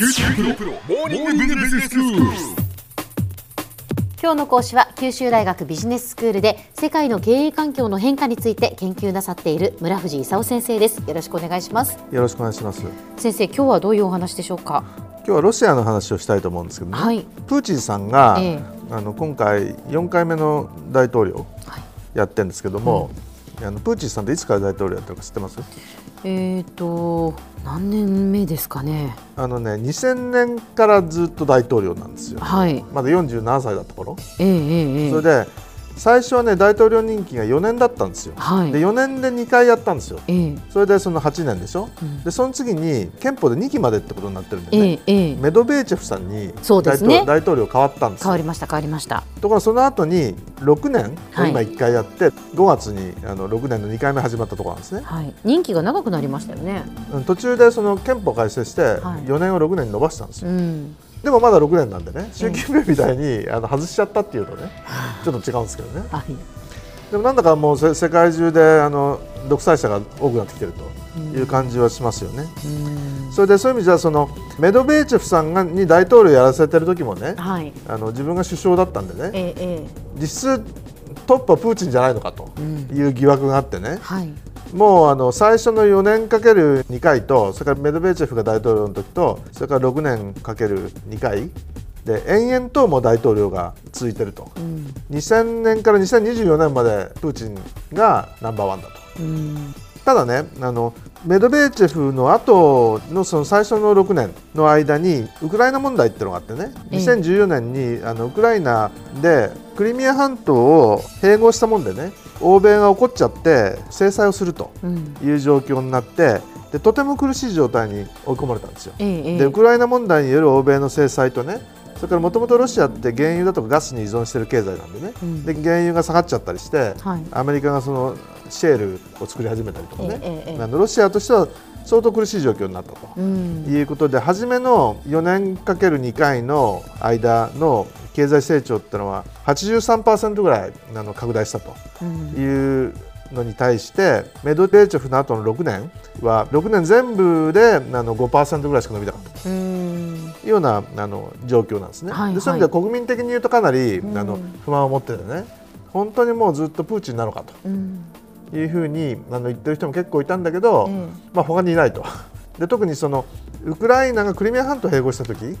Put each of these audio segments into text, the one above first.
九州大学モーニングビジネススクール。今日の講師は九州大学ビジネススクールで世界の経営環境の変化について研究なさっている村藤勲先生ですよろしくお願いしますよろしくお願いします。先生今日はどういうお話でしょうか？今日はロシアの話をしたいと思うんですけどね。はいプーチンさんが、ええあの今回4回目の大統領はいやってるんですけども、あのプーチンさんっていつから大統領やってるか知ってます？えーと何年目ですかね？あのね2000年からずっと大統領なんですよ。はいまだ47歳だった頃。ええええええそれで最初はね大統領任期が4年だったんですよ。はい。で4年で2回やったんですよ。ええ。それでその8年でしょ。うん。でその次に憲法で2期までってことになってるんでえね。えええメドベーチェフさんにそうですね。大統大統領変わったんですよ。変わりました変わりました。ところがその後に6年をはい。今1回やって、5月にあの6年の2回目始まったところなんですね、はい。任期が長くなりましたよね。うん途中でその憲法改正してはい。4年を6年に延ばしたんですよ、うんでもまだ6年なんでね習近平みたいにあの外しちゃったっていうとねちょっと違うんですけどね。はいでもなんだかもうせ世界中であの独裁者が多くなってきてるという感じはしますよね、うん。それでそういう意味じゃそのメドベーチェフさんがに大統領やらせてる時もねはい。あの自分が首相だったんでねえええ。実質トップはプーチンじゃないのかとうん。いう疑惑があってね、えはい。もうあの最初の4年かける2回とそれからメドベーチェフが大統領の時とそれから6年かける2回。で延々ともう大統領が続いてると。うん。2000年から2024年までプーチンがナンバーワンだと。うん。ただねあのメドベーチェフの後のその最初の6年の間にウクライナ問題っていうのがあってね。ええ。2014年にあのウクライナでクリミア半島を併合したもんでね。欧米が怒っちゃって制裁をするとうん。いう状況になってでとても苦しい状態に追い込まれたんですよ。でウクライナ問題による欧米の制裁とねそれからもともとロシアって原油だとかガスに依存してる経済なんでね、うん。で原油が下がっちゃったりして、はい。アメリカがそのシェールを作り始めたりとかね、ええええあのロシアとしては相当苦しい状況になったと。うん。いうことで初めの4年かける2回の間の経済成長ってのは83%ぐらいあの拡大したと。うん。いうのに対してメドベーチェフの後の6年は6年全部であの5%ぐらいしか伸びなかったようなあの状況なんですね。はいでそういう意味では国民的に言うとかなり、うん。あの不満を持っててね。本当にもうずっとプーチンなのかうん。というふうにあの言ってる人も結構いたんだけど、ええ。まあ、他にいないと。で特にそのウクライナがクリミア半島を併合した時、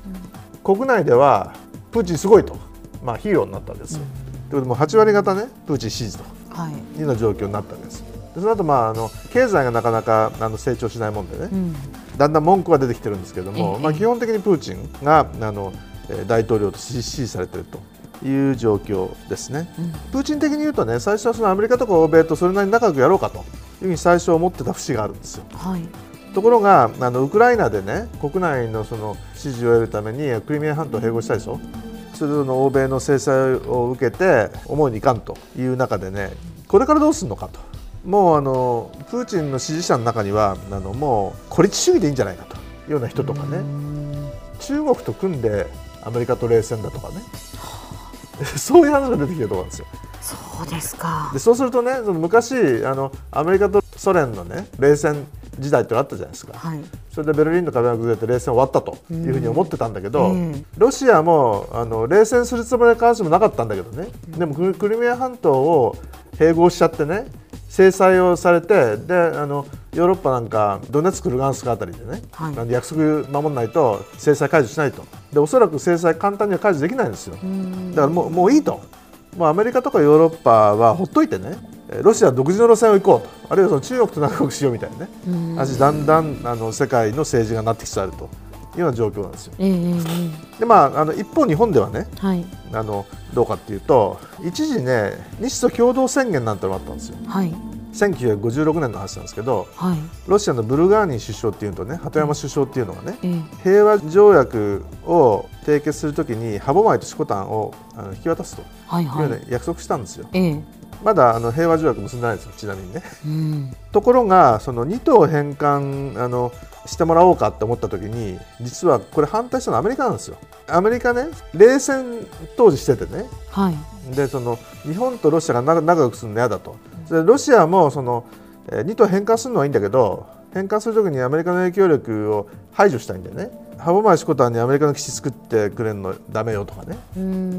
国内ではプーチンすごいと、まあ、ヒーローになったんですよ。ということでもう8割方ねプーチン支持と。はい。いうような状況になったんです。でその後まああの経済がなかなかあの成長しないもんでね、うんだんだん文句は出てきてるんですけども、ええまあ、基本的にプーチンがあのえー大統領と支持されているという状況ですね。うん。プーチン的に言うとね最初はそのアメリカとか欧米とそれなりに仲良くやろうかというふうに最初思ってた節があるんですよ。はい。ところがあのウクライナでね国内のその支持を得るためにクリミア半島を併合したでしょ？それでその欧米の制裁を受けて思うにいかんという中でねこれからどうするのかともうあのプーチンの支持者の中にはあのもう孤立主義でいいんじゃないかというような人とかね。中国と組んでアメリカと冷戦だとかね。そういう話が出てきてるところなんですよ。そうですか。でそうするとねその昔あのアメリカとソ連のね冷戦時代ってのがあったじゃないですか。はい。それでベルリンの壁が崩れて冷戦終わったというふうに思ってたん。だけど、うんロシアもあの冷戦するつもりは必ずしもなかったんだけどね、でもククリミア半島を併合しちゃってね制裁をされてであのヨーロッパなんかドネツク、ルガンスクあたりでね、はい。約束守らないと制裁解除しないと。でおそらく制裁簡単には解除できないんですよ。うん。だからもうもういいと、もうアメリカとかヨーロッパはほっといてね、えーロシア独自の路線を行こうと、あるいはその中国と仲良くしようみたいなね、だんだんあの世界の政治がなってきつつあるというような状況なんですよ。ええええでまあ、あの一方、日本ではねはい。あのどうかっていうと一時ね日ソ共同宣言なんてのがあったんですよ。はい。1956年の話なんですけどはい。ロシアのブルガーニン首相っていうとね鳩山首相っていうのがねええ。平和条約を締結するときに歯舞とシコタンをあの引き渡すとはいい。う約束したんですよ。ええまだあの平和条約結んでないですよちなみにね。うん。ところがその2島返還あのしてもらおうかって思った時に実はこれ反対したのはアメリカなんですよ。アメリカね冷戦当時しててね。はい。でその日本とロシアが仲仲良くするの嫌だと。でロシアもその、えー、2島返還するのはいいんだけど返還する時にアメリカの影響力を排除したいんでね歯舞シコタンにアメリカの基地作ってくれるのダメよとかね。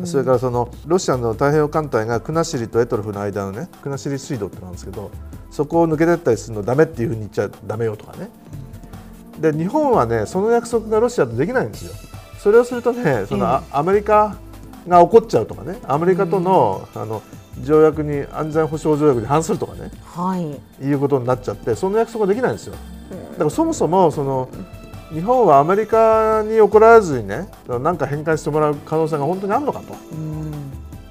それからそのロシアの太平洋艦隊が国後とエトロフの間のね国後水道ってなんですけどそこを抜けてったりするのダメっていうふうに言っちゃダメよとかね。で日本はねその約束がロシアとできないんですよ。それをするとねそのアアメリカが怒っちゃうとかねアメリカとの,、あの条約に安全保障条約に反するとかね、はい、いうことになっちゃってその約束ができないんですよ。だからそもそもその日本はアメリカに怒られずにねなんか返還してもらう可能性が本当にあるのかと。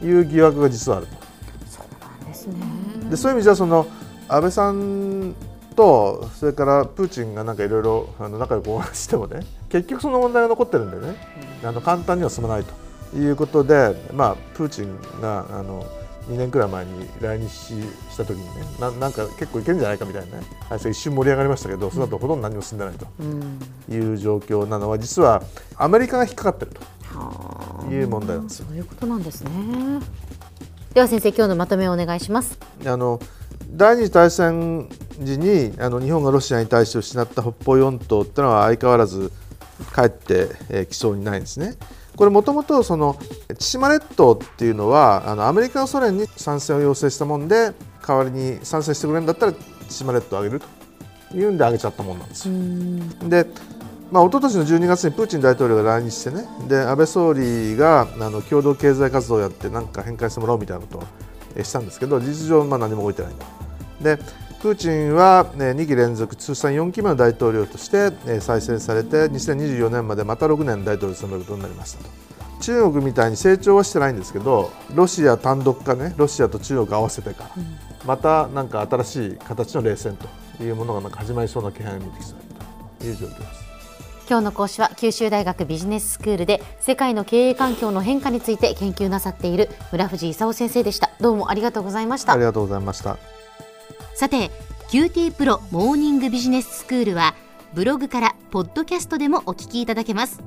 いう疑惑が実はあると。そうなんですね。でそういう意味じゃその安倍さんとそれからプーチンがなんかいろいろ仲良くお話してもね結局その問題が残ってるんでね。あの簡単には進まないと。いうことで、まあ、プーチンがあの2年くらい前に来日した時にねななんか結構いけるんじゃないかみたいなね一瞬盛り上がりましたけどその後ほとんど何も進んでないという状況なのは実はアメリカが引っかかってるという問題なんですよ。そういうことなんですねでは先生今日のまとめをお願いしますあの第二次大戦時にあの日本がロシアに対して失った北方四島っていうのは相変わらず帰ってき、えー、そうにないんですね。これもともとその千島列島っていうのはあのアメリカがソ連に参戦を要請したもんで代わりに参戦してくれるんだったら千島列島をあげるというんであげちゃったもんなんですよ。でまあ、一昨年の12月にプーチン大統領が来日してねで安倍総理があの共同経済活動をやってなんか返還してもらおうみたいなことをしたんですけど事実上まあ何も動いてないと。でプーチンは、ね、2期連続通算4期目の大統領として、え再選されて2024年までまた6年大統領を務めることになりましたと。中国みたいに成長はしてないんですけどロシア単独かねロシアと中国合わせてか、うん、またなんか新しい形の冷戦というものがなんか始まりそうな気配が見てきそうという状況です。今日の講師は九州大学ビジネススクールで世界の経営環境の変化について研究なさっている村藤勲先生でした。どうもありがとうございました。ありがとうございましたさて QT プロモーニングビジネススクールはブログからポッドキャストでもお聞きいただけます。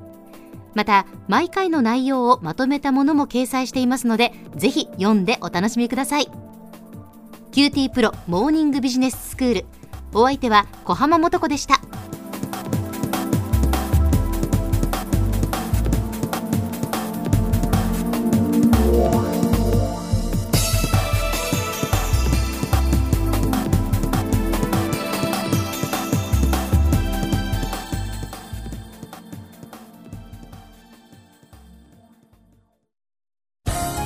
また毎回の内容をまとめたものも掲載していますのでぜひ読んでお楽しみください。QT プロモーニングビジネススクール。お相手は小浜もとこでした。